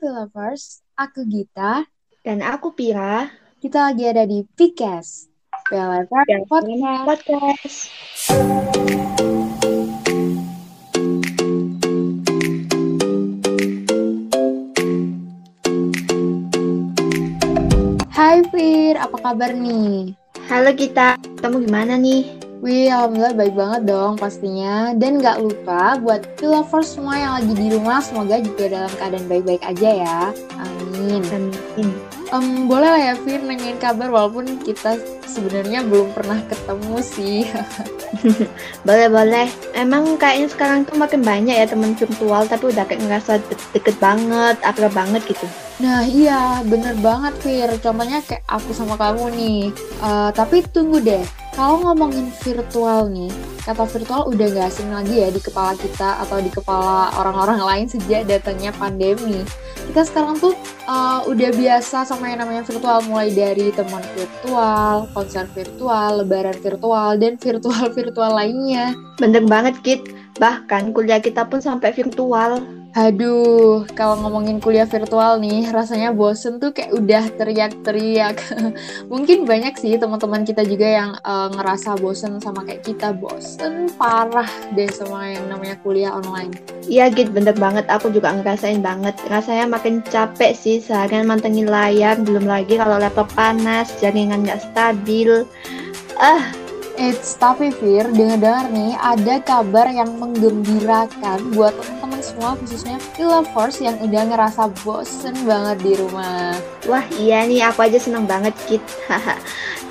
Lovers, aku Gita. Dan aku Pira. Kita lagi ada di PCAST, Lovers Podcast. Podcast. Hai Fir, apa kabar nih? Halo Gita, kamu gimana nih? Wih, alhamdulillah baik banget dong pastinya. Dan gak lupa buat lovers semua yang lagi di rumah, semoga juga dalam keadaan baik-baik aja ya. Amin. Amin. Um, boleh lah ya Fir nanyain kabar walaupun kita sebenarnya belum pernah ketemu sih. boleh boleh. Emang kayaknya sekarang tuh makin banyak ya teman virtual tapi udah kayak ngerasa deket banget, akrab banget gitu. Nah iya bener banget Fir. Contohnya kayak aku sama kamu nih. Uh, tapi tunggu deh. Kalau ngomongin virtual nih, kata virtual udah gak asing lagi ya di kepala kita atau di kepala orang-orang lain sejak datangnya pandemi. Kita sekarang tuh uh, udah biasa sama yang namanya virtual, mulai dari teman virtual, konser virtual, lebaran virtual, dan virtual-virtual lainnya. Bener banget, Kit. Bahkan kuliah kita pun sampai virtual. Aduh, kalau ngomongin kuliah virtual nih, rasanya bosen tuh kayak udah teriak-teriak. Mungkin banyak sih teman-teman kita juga yang uh, ngerasa bosen sama kayak kita, bosen parah deh sama yang namanya kuliah online. Iya, Git, bener banget. Aku juga ngerasain banget. Rasanya makin capek sih seharian mantengin layar, belum lagi kalau laptop panas, jaringan nggak stabil. Ah, It's tapi Fir, dengar-dengar nih ada kabar yang menggembirakan buat teman-teman semua khususnya lovers yang udah ngerasa bosen banget di rumah. Wah iya nih, aku aja seneng banget Kit.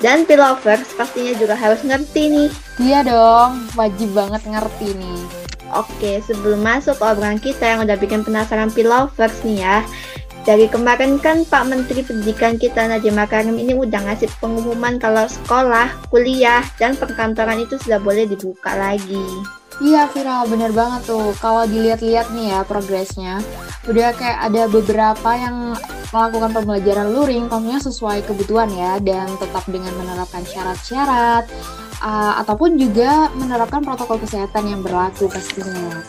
Dan lovers pastinya juga harus ngerti nih. Iya dong, wajib banget ngerti nih. Oke, sebelum masuk obrolan kita yang udah bikin penasaran lovers nih ya, dari kemarin kan Pak Menteri Pendidikan kita Nadiem Makarim ini udah ngasih pengumuman kalau sekolah, kuliah, dan perkantoran itu sudah boleh dibuka lagi. Iya viral bener banget tuh. Kalau dilihat-lihat nih ya progresnya, udah kayak ada beberapa yang melakukan pembelajaran luring, tentunya sesuai kebutuhan ya, dan tetap dengan menerapkan syarat-syarat, uh, ataupun juga menerapkan protokol kesehatan yang berlaku pastinya.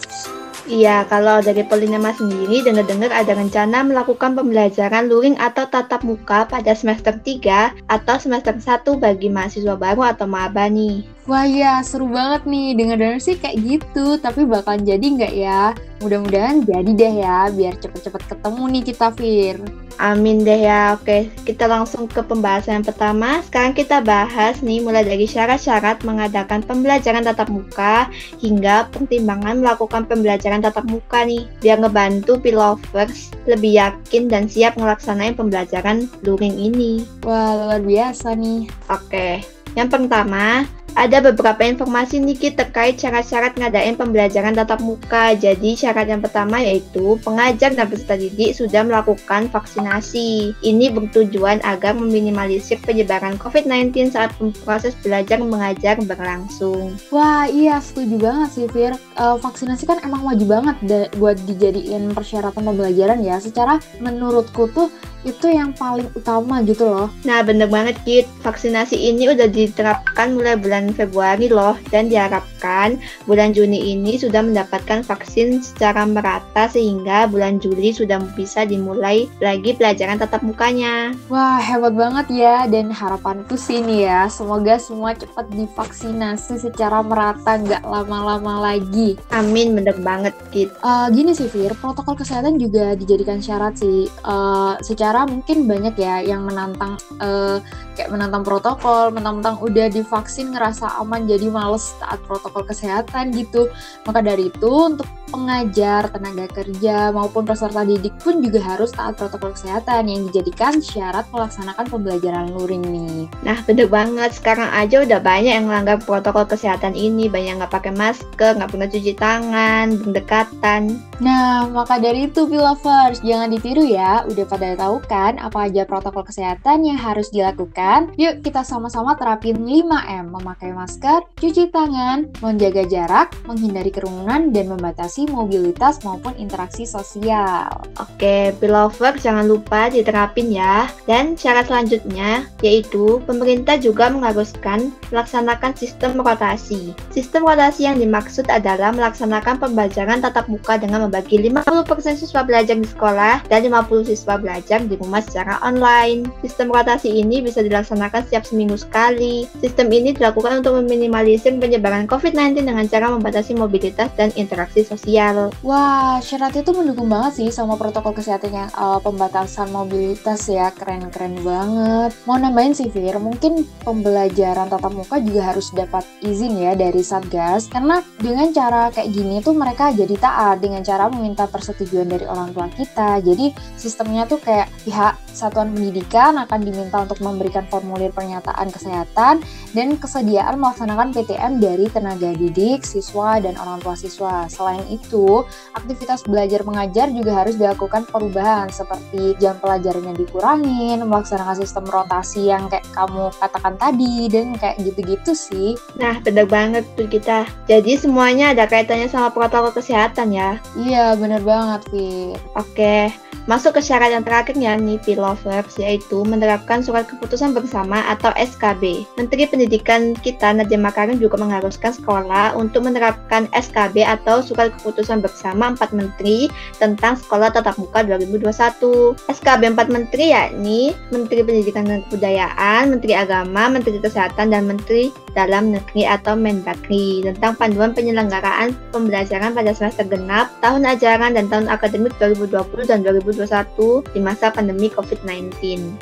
Iya, kalau dari Polinema sendiri dengar-dengar ada rencana melakukan pembelajaran luring atau tatap muka pada semester 3 atau semester 1 bagi mahasiswa baru atau maba nih. Wah ya seru banget nih, dengar-dengar sih kayak gitu, tapi bakalan jadi nggak ya? Mudah-mudahan jadi deh ya, biar cepet-cepet ketemu nih kita, Fir. Amin deh ya, oke kita langsung ke pembahasan yang pertama. Sekarang kita bahas nih mulai dari syarat-syarat mengadakan pembelajaran tatap muka hingga pertimbangan melakukan pembelajaran tatap muka nih, biar ngebantu pilovers lebih yakin dan siap ngelaksanain pembelajaran luring ini. Wah luar biasa nih. Oke, yang pertama, ada beberapa informasi nih terkait syarat-syarat ngadain pembelajaran tatap muka. Jadi syarat yang pertama yaitu pengajar dan peserta didik sudah melakukan vaksinasi. Ini bertujuan agar meminimalisir penyebaran COVID-19 saat proses belajar mengajar berlangsung. Wah iya setuju banget sih Fir. Uh, vaksinasi kan emang wajib banget buat dijadiin persyaratan pembelajaran ya. Secara menurutku tuh itu yang paling utama gitu loh. Nah bener banget Kit, vaksinasi ini udah diterapkan mulai bulan Februari loh dan diharapkan bulan Juni ini sudah mendapatkan vaksin secara merata sehingga bulan Juli sudah bisa dimulai lagi pelajaran tatap mukanya. Wah hebat banget ya dan harapanku sih nih ya semoga semua cepat divaksinasi secara merata nggak lama-lama lagi. Amin bener banget Kit. Uh, gini sih Fir, protokol kesehatan juga dijadikan syarat sih uh, secara secara mungkin banyak ya yang menantang uh, kayak menantang protokol, mentang-mentang udah divaksin ngerasa aman jadi males taat protokol kesehatan gitu. Maka dari itu untuk pengajar, tenaga kerja, maupun peserta didik pun juga harus taat protokol kesehatan yang dijadikan syarat melaksanakan pembelajaran luring nih. Nah, bener banget. Sekarang aja udah banyak yang melanggar protokol kesehatan ini. Banyak nggak pakai masker, nggak pernah cuci tangan, berdekatan. Nah, maka dari itu, Pilovers, jangan ditiru ya. Udah pada tahu kan apa aja protokol kesehatan yang harus dilakukan kan? Yuk kita sama-sama terapin 5M, memakai masker, cuci tangan, menjaga jarak, menghindari kerumunan, dan membatasi mobilitas maupun interaksi sosial. Oke, Pilover jangan lupa diterapin ya. Dan syarat selanjutnya yaitu pemerintah juga mengharuskan melaksanakan sistem rotasi. Sistem rotasi yang dimaksud adalah melaksanakan pembelajaran tatap muka dengan membagi 50% siswa belajar di sekolah dan 50 siswa belajar di rumah secara online. Sistem rotasi ini bisa dilaksanakan setiap seminggu sekali. Sistem ini dilakukan untuk meminimalisir penyebaran COVID-19 dengan cara membatasi mobilitas dan interaksi sosial. Wah, syarat itu mendukung banget sih sama protokol kesehatan yang uh, pembatasan mobilitas ya. Keren-keren banget. Mau nambahin sih, Fir, mungkin pembelajaran tatap muka juga harus dapat izin ya dari Satgas. Karena dengan cara kayak gini tuh mereka jadi taat dengan cara meminta persetujuan dari orang tua kita. Jadi sistemnya tuh kayak pihak satuan pendidikan akan diminta untuk memberikan formulir pernyataan kesehatan dan kesediaan melaksanakan PTM dari tenaga didik, siswa, dan orang tua siswa. Selain itu, aktivitas belajar mengajar juga harus dilakukan perubahan seperti jam pelajarannya dikurangin, melaksanakan sistem rotasi yang kayak kamu katakan tadi, dan kayak gitu-gitu sih. Nah, bener banget tuh kita. Jadi semuanya ada kaitannya sama protokol kesehatan ya. Iya, bener banget, Fit. Oke, masuk ke syarat yang terakhirnya nih, Lovers, yaitu menerapkan surat keputusan bersama atau SKB. Menteri Pendidikan kita, Nadiem Makarim juga mengharuskan sekolah untuk menerapkan SKB atau surat keputusan bersama empat menteri tentang sekolah tatap muka 2021. SKB empat menteri yakni Menteri Pendidikan dan Kebudayaan, Menteri Agama, Menteri Kesehatan, dan Menteri Dalam Negeri atau Mendagri tentang panduan penyelenggaraan pembelajaran pada semester genap, tahun ajaran, dan tahun akademik 2020 dan 2021 di masa pandemi COVID-19.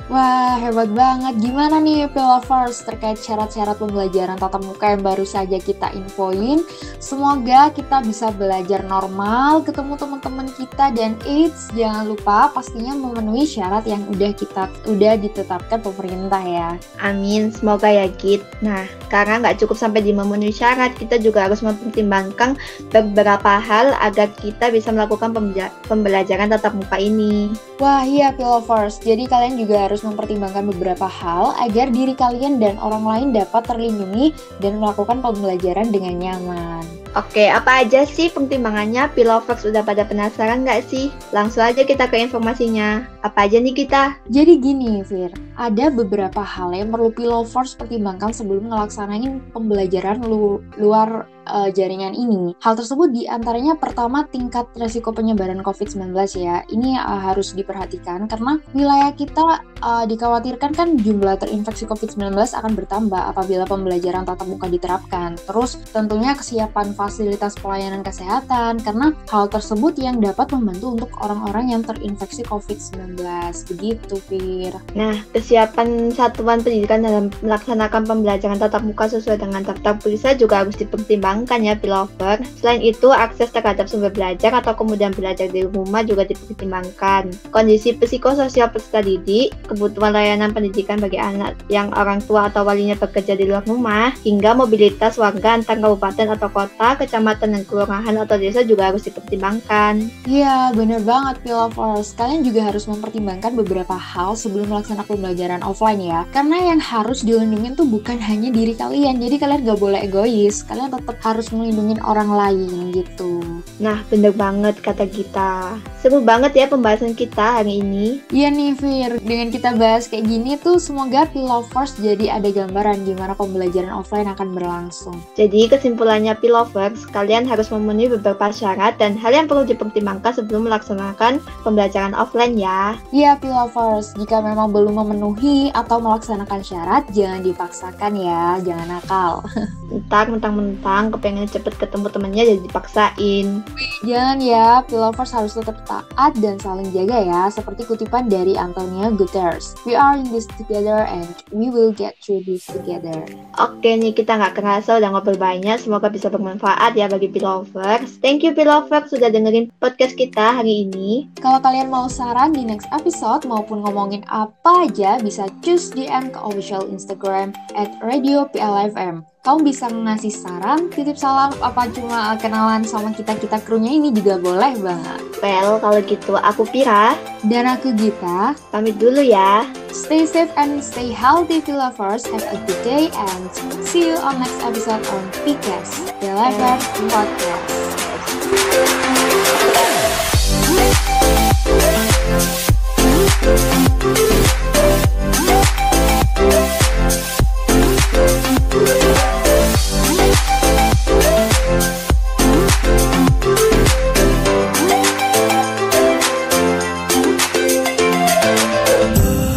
Wah, hebat banget. Gimana nih, Pilovers, terkait syarat-syarat pembelajaran tatap muka yang baru saja kita infoin? Semoga kita bisa belajar normal, ketemu teman-teman kita, dan eits, jangan lupa pastinya memenuhi syarat yang udah kita udah ditetapkan pemerintah ya. Amin, semoga ya Git. Nah, karena nggak cukup sampai di memenuhi syarat, kita juga harus mempertimbangkan beberapa hal agar kita bisa melakukan pembelajaran tatap muka ini. Wah iya Pilovers, jadi kalian juga harus mempertimbangkan beberapa hal agar diri kalian dan orang lain dapat terlindungi dan melakukan pembelajaran dengan nyaman. Oke, apa aja sih pertimbangannya? Pilovers udah pada penasaran nggak sih? Langsung aja kita ke informasinya. Apa aja nih kita? Jadi gini, Fir. Ada beberapa hal yang perlu Pilovers pertimbangkan sebelum ngelaksanain pembelajaran lu luar uh, jaringan ini. Hal tersebut di antaranya pertama tingkat resiko penyebaran COVID-19 ya. Ini uh, harus diperhatikan karena wilayah kita uh, dikhawatirkan kan jumlah terinfeksi COVID-19 akan bertambah apabila pembelajaran tatap muka diterapkan. Terus tentunya kesiapan fasilitas pelayanan kesehatan karena hal tersebut yang dapat membantu untuk orang-orang yang terinfeksi COVID-19. Begitu, Fir. Nah, kesiapan satuan pendidikan dalam melaksanakan pembelajaran tatap muka sesuai dengan daftar periksa juga harus dipertimbangkan ya, Pilover. Selain itu, akses terhadap sumber belajar atau kemudian belajar di rumah juga dipertimbangkan. Kondisi psikososial peserta didik, kebutuhan layanan pendidikan bagi anak yang orang tua atau walinya bekerja di luar rumah, hingga mobilitas warga antar kabupaten atau kota kecamatan, dan kelurahan atau desa juga harus dipertimbangkan. Iya, bener banget, Pilovers. Kalian juga harus mempertimbangkan beberapa hal sebelum melaksanakan pembelajaran offline ya. Karena yang harus dilindungi tuh bukan hanya diri kalian, jadi kalian gak boleh egois. Kalian tetap harus melindungi orang lain gitu. Nah, bener banget kata kita. Seru banget ya pembahasan kita hari ini. Iya nih, Fir. Dengan kita bahas kayak gini tuh, semoga Pilovers jadi ada gambaran gimana pembelajaran offline akan berlangsung. Jadi kesimpulannya Pilovers lovers, kalian harus memenuhi beberapa syarat dan hal yang perlu dipertimbangkan sebelum melaksanakan pembelajaran offline ya. Iya, lovers, jika memang belum memenuhi atau melaksanakan syarat, jangan dipaksakan ya, jangan nakal. Ntar mentang-mentang kepengen cepet ketemu temennya jadi dipaksain. Jangan ya, lovers harus tetap taat dan saling jaga ya, seperti kutipan dari Antonio Guterres. We are in this together and we will get through this together. Oke nih, kita nggak kerasa udah ngobrol banyak, semoga bisa bermanfaat bermanfaat ya bagi Pilovers. Thank you Pilovers sudah dengerin podcast kita hari ini. Kalau kalian mau saran di next episode maupun ngomongin apa aja, bisa choose DM ke official Instagram at Radio PLFM. Kamu bisa ngasih saran, titip salam, apa cuma kenalan sama kita-kita krunya ini juga boleh banget. Well, kalau gitu aku Pira. Dan aku Gita. Pamit dulu ya. Stay safe and stay healthy, lovers. Have a good day and see you on next episode on PCAS, the Lever Podcast.